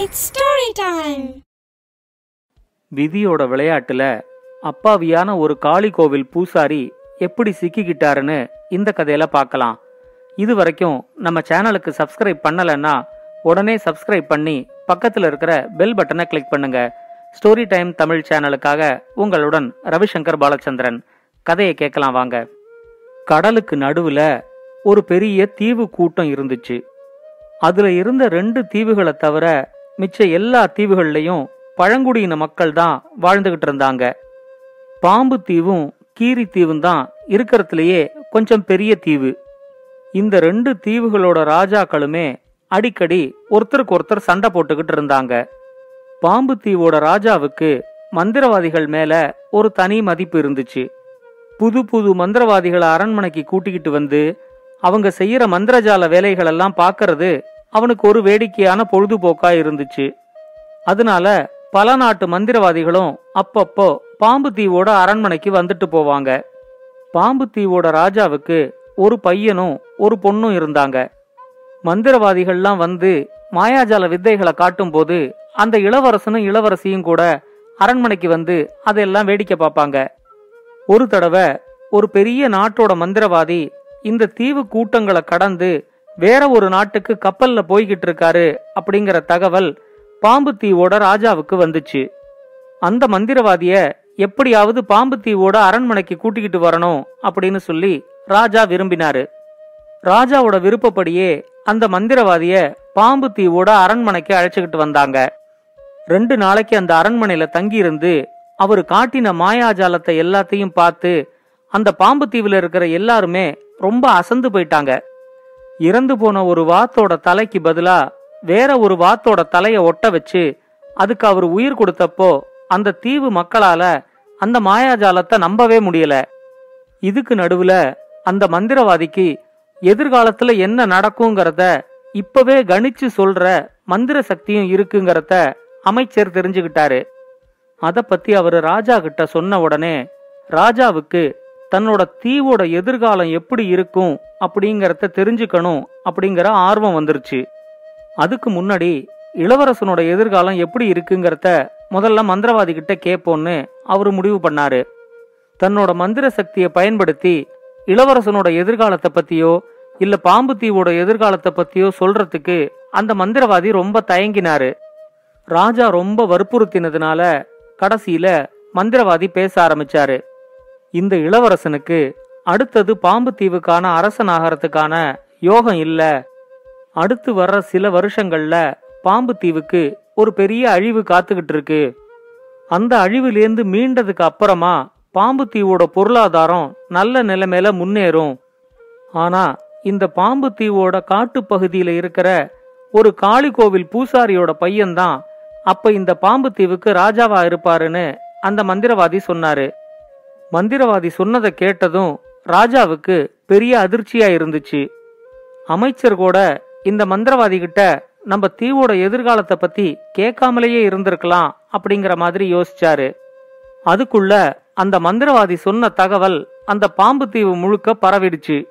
It's story time விதியோட விளையாட்டுல அப்பாவியான ஒரு காளி கோவில் பூசாரி எப்படி சிக்கிக்கிட்டாருன்னு இந்த கதையில பார்க்கலாம். இது வரைக்கும் நம்ம சேனலுக்கு சப்ஸ்கிரைப் பண்ணலைன்னா உடனே சப்ஸ்கிரைப் பண்ணி பக்கத்தில் இருக்கிற பெல் பட்டனை கிளிக் பண்ணுங்க. ஸ்டோரி டைம் தமிழ் சேனலுக்காக உங்களுடன் ரவிசங்கர் பாலச்சந்திரன். கதையை கேட்கலாம் வாங்க. கடலுக்கு நடுவுல ஒரு பெரிய தீவு கூட்டம் இருந்துச்சு. அதுல இருந்த ரெண்டு தீவுகளை தவிர மிச்ச எல்லா தீவுகள்லயும் பழங்குடியின மக்கள் தான் வாழ்ந்துகிட்டு இருந்தாங்க. பாம்பு தீவும் கீரி தீவும் தான் இருக்கிறதுலயே கொஞ்சம் பெரிய தீவு. இந்த ரெண்டு தீவுகளோட ராஜாக்களுமே அடிக்கடி ஒருத்தருக்கு ஒருத்தர் சண்டை போட்டுக்கிட்டு இருந்தாங்க. பாம்பு தீவோட ராஜாவுக்கு மந்திரவாதிகள் மேல ஒரு தனி மதிப்பு இருந்துச்சு. புது புது மந்திரவாதிகளை அரண்மனைக்கு கூட்டிக்கிட்டு வந்து அவங்க செய்யற மந்திரஜால வேலைகளெல்லாம் பார்க்கறது அவனுக்கு ஒரு வேடிக்கையான பொழுதுபோக்கா இருந்துச்சு. அதனால பல நாட்டு மந்திரவாதிகளும் அப்பப்போ பாம்பு தீவோட அரண்மனைக்கு வந்துட்டு போவாங்க. பாம்பு தீவோட ராஜாவுக்கு ஒரு பையனும் ஒரு பொண்ணும் இருந்தாங்க. மந்திரவாதிகள்லாம் வந்து மாயாஜால வித்தைகளை காட்டும்போது அந்த இளவரசனும் இளவரசியும் கூட அரண்மனைக்கு வந்து அதெல்லாம் வேடிக்கை பார்ப்பாங்க. ஒரு தடவை ஒரு பெரிய நாட்டோட மந்திரவாதி இந்த தீவு கூட்டங்களை கடந்து வேற ஒரு நாட்டுக்கு கப்பல்ல போய்கிட்டு இருக்காரு அப்படிங்கிற தகவல் பாம்பு தீவோட ராஜாவுக்கு வந்துச்சு. அந்த மந்திரவாதிய எப்படியாவது பாம்பு தீவோட அரண்மனைக்கு கூட்டிக்கிட்டு வரணும் அப்படின்னு சொல்லி ராஜா விரும்பினாரு. ராஜாவோட விருப்பப்படியே அந்த மந்திரவாதிய பாம்பு தீவோட அரண்மனைக்கு அழைச்சுக்கிட்டு வந்தாங்க. ரெண்டு நாளைக்கு அந்த அரண்மனையில தங்கியிருந்து அவர் காட்டின மாயாஜாலத்தை எல்லாத்தையும் பார்த்து அந்த பாம்பு தீவுல இருக்கிற எல்லாருமே ரொம்ப அசந்து போயிட்டாங்க. இறந்து போன ஒரு வாத்தோட தலைக்கு பதிலா வேற ஒரு வாத்தோட தலைய ஒட்ட வச்சு அதுக்கு அவர் உயிர் கொடுத்தப்போ அந்த தீவு மக்களால அந்த மாயாஜாலத்தை நம்பவே முடியல. இதுக்கு நடுவுல அந்த மந்திரவாதிக்கு எதிர்காலத்துல என்ன நடக்குங்கிறத இப்பவே கணிச்சு சொல்ற மந்திர சக்தியும் இருக்குங்கிறத அமைச்சர் தெரிஞ்சுக்கிட்டாரு. அத பத்தி அவரு ராஜா கிட்ட சொன்ன உடனே ராஜாவுக்கு தன்னோட தீவோட எதிர்காலம் எப்படி இருக்கும் அப்படிங்கறத தெரிஞ்சுக்கணும் அப்படிங்கிற ஆர்வம் வந்துருச்சு. அதுக்கு முன்னாடி இளவரசனோட எதிர்காலம் எப்படி இருக்குங்கிறத முதல்ல மந்திரவாதி கிட்ட கேட்போன்னு அவரு முடிவு பண்ணாரு. தன்னோட மந்திர சக்தியை பயன்படுத்தி இளவரசனோட எதிர்காலத்தை பத்தியோ இல்ல பாம்பு தீவோட எதிர்காலத்தை பத்தியோ சொல்றதுக்கு அந்த மந்திரவாதி ரொம்ப தயங்கினாரு. ராஜா ரொம்ப வற்புறுத்தினதுனால கடைசியில மந்திரவாதி பேச ஆரம்பிச்சாரு. இந்த இளவரசனுக்கு அடுத்தது பாம்பு தீவுக்கான அரசன் யோகம் இல்ல. அடுத்து வர்ற சில வருஷங்கள்ல பாம்பு தீவுக்கு ஒரு பெரிய அழிவு காத்துக்கிட்டு இருக்கு. அந்த அழிவுலேருந்து மீண்டதுக்கு அப்புறமா பாம்பு தீவோட பொருளாதாரம் நல்ல நிலைமையில முன்னேறும். ஆனா இந்த பாம்பு தீவோட காட்டு பகுதியில இருக்கிற ஒரு காளி கோவில் பூசாரியோட பையன்தான் அப்ப இந்த பாம்பு தீவுக்கு ராஜாவா இருப்பாருன்னு அந்த மந்திரவாதி சொன்னாரு. மந்திரவாதி சொன்னதை கேட்டதும் ராஜாவுக்கு பெரிய அதிர்ச்சியா இருந்துச்சு. அமைச்சர் கூட இந்த மந்திரவாதி கிட்ட நம்ம தீவோட எதிர்காலத்தை பத்தி கேட்காமலேயே இருந்திருக்கலாம் அப்படிங்கிற மாதிரி யோசிச்சாரு. அதுக்குள்ள அந்த மந்திரவாதி சொன்ன தகவல் அந்த பாம்பு தீவு முழுக்க பரவிடுச்சு.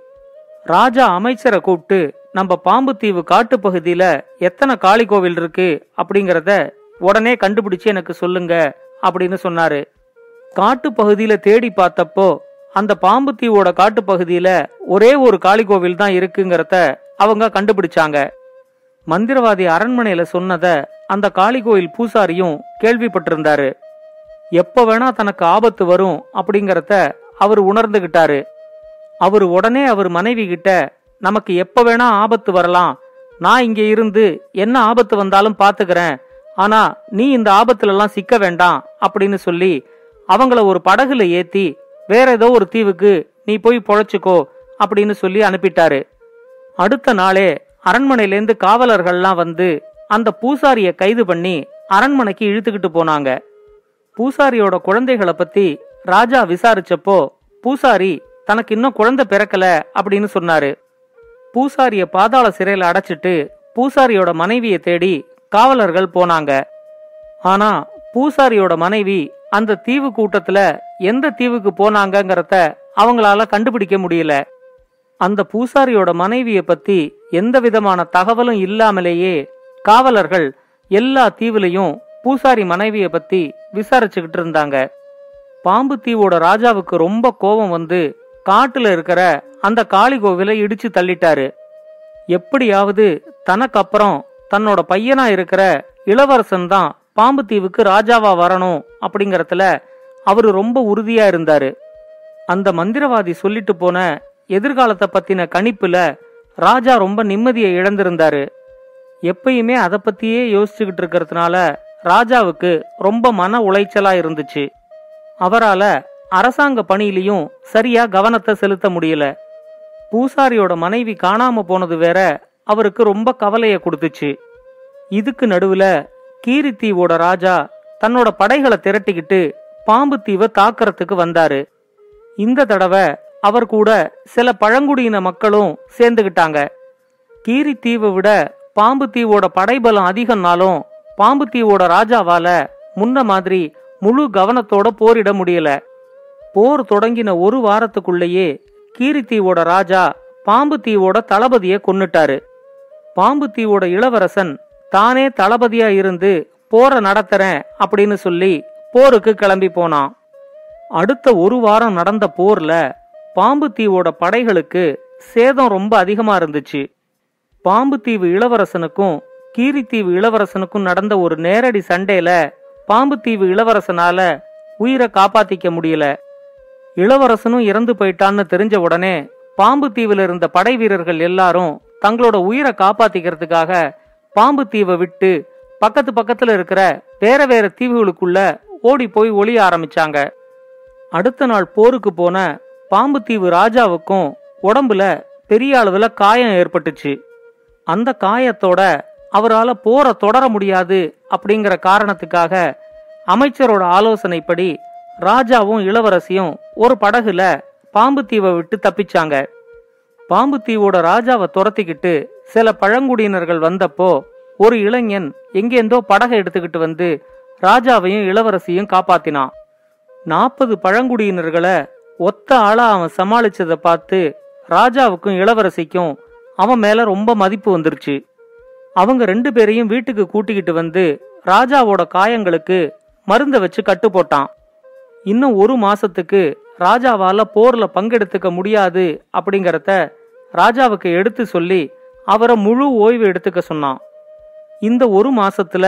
ராஜா அமைச்சரை கூப்பிட்டு நம்ம பாம்பு தீவு காட்டு பகுதியில எத்தனை காளி கோவில் இருக்கு அப்படிங்கறத உடனே கண்டுபிடிச்சு எனக்கு சொல்லுங்க அப்படின்னு சொன்னாரு. காட்டு பகுதியில தேடி பார்த்தப்போ அந்த பாம்பு தீவோட காட்டு பகுதியில ஒரே ஒரு காளி கோவில் தான் இருக்குங்கிறத அவங்க கண்டுபிடிச்சாங்க. மந்திரவாதி அரண்மனையில சொன்னத அந்த காளி கோயில் பூசாரியும் கேள்விப்பட்டிருந்தாரு. எப்ப வேணா தனக்கு ஆபத்து வரும் அப்படிங்கறத அவர் உணர்ந்துகிட்டாரு. அவர் உடனே அவர் மனைவி கிட்ட நமக்கு எப்ப வேணா ஆபத்து வரலாம். நான் இங்க இருந்து என்ன ஆபத்து வந்தாலும் பாத்துக்கிறேன். ஆனா நீ இந்த ஆபத்துல எல்லாம் சிக்க வேண்டாம் அப்படின்னு சொல்லி அவங்கள ஒரு படகுல ஏத்தி வேற ஏதோ ஒரு தீவுக்கு நீ போய் பொழைச்சுக்கோ அப்படின்னு சொல்லி அனுப்பிட்டாரு. அடுத்த நாளே அரண்மனையிலேருந்து காவலர்கள்லாம் வந்து அந்த பூசாரிய கைது பண்ணி அரண்மனைக்கு இழுத்துக்கிட்டு போனாங்க. பூசாரியோட குழந்தைகளை பத்தி ராஜா விசாரிச்சப்போ பூசாரி தனக்கு இன்னும் குழந்தை பிறக்கல அப்படின்னு சொன்னாரு. பூசாரிய பாதாள சிறையில் அடைச்சிட்டு பூசாரியோட மனைவியை தேடி காவலர்கள் போனாங்க. ஆனா பூசாரியோட மனைவி அந்த தீவு கூட்டத்துல எந்த தீவுக்கு போனாங்கிறத அவங்களால கண்டுபிடிக்க முடியல. அந்த பூசாரியோட மனைவியை பத்தி எந்த விதமான தகவலும் இல்லாமலேயே காவலர்கள் எல்லா தீவுலையும் பூசாரி மனைவியை பத்தி விசாரிச்சுக்கிட்டு இருந்தாங்க. பாம்பு தீவோட ராஜாவுக்கு ரொம்ப கோபம் வந்து காட்டுல இருக்கிற அந்த காளி கோவிலை இடிச்சு தள்ளிட்டாரு. எப்படியாவது தனக்கு அப்புறம் தன்னோட பையனா இருக்கிற இளவரசன் தான் பாம்பு தீவுக்கு ராஜாவா வரணும் அப்படிங்கறதுல அவரு ரொம்ப உறுதியா இருந்தாரு. அந்த மந்திரவாதி சொல்லிட்டு போன எதிர்காலத்தை பத்தின கணிப்புல ராஜா ரொம்ப நிம்மதியை இழந்திருந்தாரு. எப்பயுமே அதை பத்தியே யோசிச்சுக்கிட்டு இருக்கிறதுனால ராஜாவுக்கு ரொம்ப மன உளைச்சலா இருந்துச்சு. அவரால அரசாங்க பணியிலையும் சரியா கவனத்தை செலுத்த முடியல. பூசாரியோட மனைவி காணாம போனது வேற அவருக்கு ரொம்ப கவலைய கொடுத்துச்சு. இதுக்கு நடுவுல கீரித்தீவோட ராஜா தன்னோட படைகளை திரட்டிக்கிட்டு பாம்பு தீவை தாக்கறதுக்கு வந்தாரு. இந்த தடவை அவர் கூட சில பழங்குடியின மக்களும் சேர்ந்துகிட்டாங்க. கீரி தீவை விட பாம்பு தீவோட படைபலம் அதிகம்னாலும் பாம்பு தீவோட ராஜாவால முன்ன மாதிரி முழு கவனத்தோட போரிட முடியல. போர் தொடங்கின ஒரு வாரத்துக்குள்ளேயே கீரித்தீவோட ராஜா பாம்பு தீவோட தளபதிய கொன்னுட்டாரு. பாம்பு தீவோட இளவரசன் தானே தளபதியா இருந்து போரை நடத்துறேன் அப்படின்னு சொல்லி போருக்கு கிளம்பி போனான். அடுத்த ஒரு வாரம் நடந்த போர்ல பாம்பு தீவோட படைகளுக்கு சேதம் ரொம்ப அதிகமா இருந்துச்சு. பாம்பு தீவு இளவரசனுக்கும் கீரித்தீவு இளவரசனுக்கும் நடந்த ஒரு நேரடி சண்டையில பாம்பு தீவு இளவரசனால உயிரை காப்பாத்திக்க முடியல. இளவரசனும் இறந்து போயிட்டான்னு தெரிஞ்ச உடனே பாம்பு தீவுல இருந்த படை வீரர்கள் எல்லாரும் தங்களோட உயிரை காப்பாத்திக்கிறதுக்காக பாம்பு தீவை விட்டு பக்கத்து பக்கத்துல இருக்கிற வேற வேற தீவுகளுக்குள்ள ஓடி போய் ஒளிய ஆரம்பிச்சாங்க. அடுத்த நாள் போருக்கு போன பாம்பு தீவு ராஜாவுக்கும் உடம்புல பெரிய அளவுல காயம் ஏற்பட்டுச்சு. அந்த காயத்தோட அவரால் போரை தொடர முடியாது அப்படிங்கிற காரணத்துக்காக அமைச்சரோட ஆலோசனைப்படி ராஜாவும் இளவரசியும் ஒரு படகுல பாம்பு தீவை விட்டு தப்பிச்சாங்க. பாம்பு தீவோட ராஜாவை துரத்திக்கிட்டு சில பழங்குடியினர்கள் வந்தப்போ ஒரு இளைஞன் எங்கேந்தோ படகை எடுத்துக்கிட்டு வந்து ராஜாவையும் இளவரசியும் காப்பாத்தினான் நாற்பது பழங்குடியினர்களை ஒத்த ஆளா அவன் சமாளிச்சதை பார்த்து ராஜாவுக்கும் இளவரசிக்கும் அவன் மேல ரொம்ப மதிப்பு வந்துருச்சு. அவங்க ரெண்டு பேரையும் வீட்டுக்கு கூட்டிக்கிட்டு வந்து ராஜாவோட காயங்களுக்கு மருந்த வச்சு கட்டு போட்டான். இன்னும் ஒரு மாசத்துக்கு ராஜாவால போர்ல பங்கெடுத்துக்க முடியாது அப்படிங்கறத ராஜாவுக்கு எடுத்து சொல்லி அவரை முழு ஓய்வு எடுத்துக்க சொன்னான். இந்த ஒரு மாசத்துல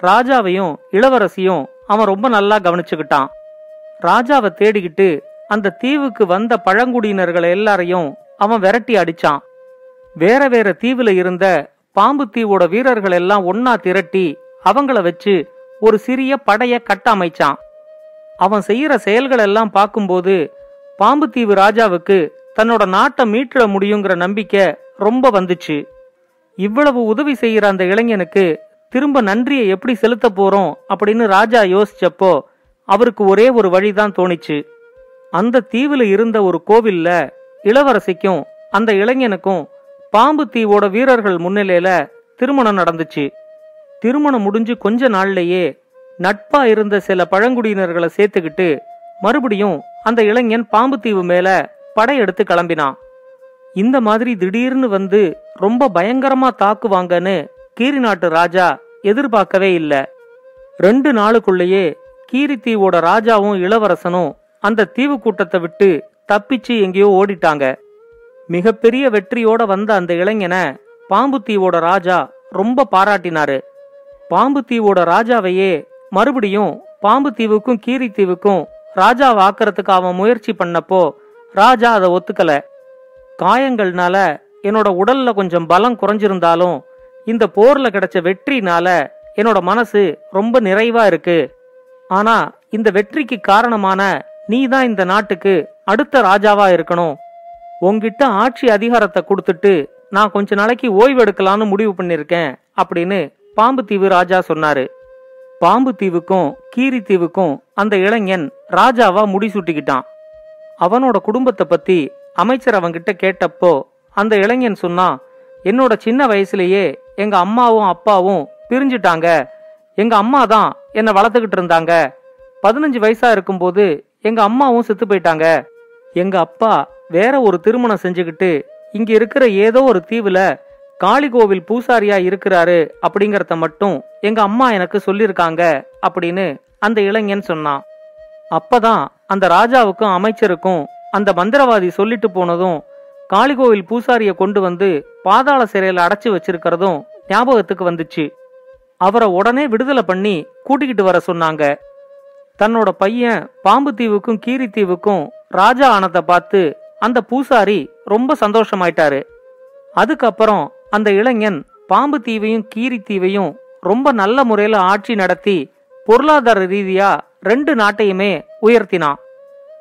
ராஜாவையும் இளவரசியும் அவன் ரொம்ப நல்லா கவனிச்சுக்கிட்டான். ராஜாவை தேடிக்கிட்டு அந்த தீவுக்கு வந்த பழங்குடியினர்களை எல்லாரையும் அவன் விரட்டி அடிச்சான். வேற வேற தீவுல இருந்த பாம்பு தீவோட வீரர்கள் எல்லாம் ஒன்னா திரட்டி அவங்கள வச்சு ஒரு சிறிய படைய கட்டமைச்சான். அவன் செய்யற செயல்கள் எல்லாம் பார்க்கும்போது பாம்பு தீவு ராஜாவுக்கு தன்னோட நாட்டை மீட்டிட முடியுங்கிற நம்பிக்கை ரொம்ப வந்துச்சு. இவ்வளவு உதவி செய்யற அந்த இளைஞனுக்கு திரும்ப நன்றியை எப்படி செலுத்த போறோம் அப்படின்னு ராஜா யோசிச்சப்போ அவருக்கு ஒரே ஒரு வழிதான் தோணிச்சு. அந்த தீவுல இருந்த ஒரு கோவில்ல இளவரசிக்கும் அந்த இளைஞனுக்கும் பாம்பு தீவோட வீரர்கள் முன்னிலையில திருமணம் நடந்துச்சு. திருமணம் முடிஞ்சு கொஞ்ச நாள்லயே நட்பா இருந்த சில பழங்குடியினர்களை சேர்த்துக்கிட்டு மறுபடியும் அந்த இளைஞன் பாம்பு தீவு மேல படையெடுத்து கிளம்பினான். இந்த மாதிரி திடீர்னு வந்து ரொம்ப பயங்கரமா தாக்குவாங்கன்னு கீரி நாட்டு ராஜா எதிர்பார்க்கவே இல்லை. ரெண்டு நாளுக்குள்ளேயே கீரி தீவோட ராஜாவும் இளவரசனும் அந்த தீவு கூட்டத்தை விட்டு தப்பிச்சு எங்கேயோ ஓடிட்டாங்க. மிகப்பெரிய வெற்றியோட வந்த அந்த இளைஞனை பாம்பு தீவோட ராஜா ரொம்ப பாராட்டினாரு. பாம்பு தீவோட ராஜாவையே மறுபடியும் பாம்பு தீவுக்கும் கீரி தீவுக்கும் ராஜா ஆக்கறதுக்கு அவன் முயற்சி பண்ணப்போ ராஜா அதை ஒத்துக்கல. காயங்கள்னால என்னோட உடல்ல கொஞ்சம் பலம் குறைஞ்சிருந்தாலும் இந்த போர்ல கிடைச்ச வெற்றினால என்னோட மனசு ரொம்ப நிறைவா இருக்கு. ஆனா இந்த வெற்றிக்கு காரணமான நீ தான் இந்த நாட்டுக்கு அடுத்த ராஜாவா இருக்கணும். உங்ககிட்ட ஆட்சி அதிகாரத்தை கொடுத்துட்டு நான் கொஞ்ச நாளைக்கு ஓய்வெடுக்கலான்னு முடிவு பண்ணிருக்கேன் அப்படின்னு பாம்பு தீவு ராஜா சொன்னாரு. பாம்பு தீவுக்கும் கீரி தீவுக்கும் அந்த இளைஞன் ராஜாவா முடிசூட்டிக்கிட்டான். அவனோட குடும்பத்தை பத்தி அமைச்சர் அவன்கிட்ட கேட்டப்போ அந்த இளைஞன் சொன்னான் என்னோட சின்ன வயசுலயே எங்க அம்மாவும் அப்பாவும் பிரிஞ்சுட்டாங்க. எங்க அம்மா தான் என்னை வளர்த்துக்கிட்டு இருந்தாங்க. பதினஞ்சு வயசா இருக்கும்போது எங்க அம்மாவும் செத்து போயிட்டாங்க. எங்க அப்பா வேற ஒரு திருமணம் செஞ்சுக்கிட்டு இங்க இருக்கிற ஏதோ ஒரு தீவுல காளி கோவில் பூசாரியா இருக்கிறாரு அப்படிங்கறத மட்டும் எங்க அம்மா எனக்கு சொல்லியிருக்காங்க அப்படின்னு அந்த இளைஞன் சொன்னான். அப்பதான் அந்த ராஜாவுக்கும் அமைச்சருக்கும் அந்த மந்திரவாதி சொல்லிட்டு போனதும் காளிகோவில் பூசாரிய கொண்டு வந்து பாதாள சிறையில அடைச்சு வச்சிருக்கிறதும் ஞாபகத்துக்கு வந்துச்சு. அவரை உடனே விடுதலை பண்ணி கூட்டிக்கிட்டு வர சொன்னாங்க. தன்னோட பையன் பாம்பு தீவுக்கும் கீரி தீவுக்கும் ராஜா ஆனதை பார்த்து அந்த பூசாரி ரொம்ப சந்தோஷமாயிட்டாரு. அதுக்கப்புறம் அந்த இளைஞன் பாம்பு தீவையும் கீரி தீவையும் ரொம்ப நல்ல முறையில ஆட்சி நடத்தி பொருளாதார ரீதியா ரெண்டு நாட்டையுமே உயர்த்தினான்.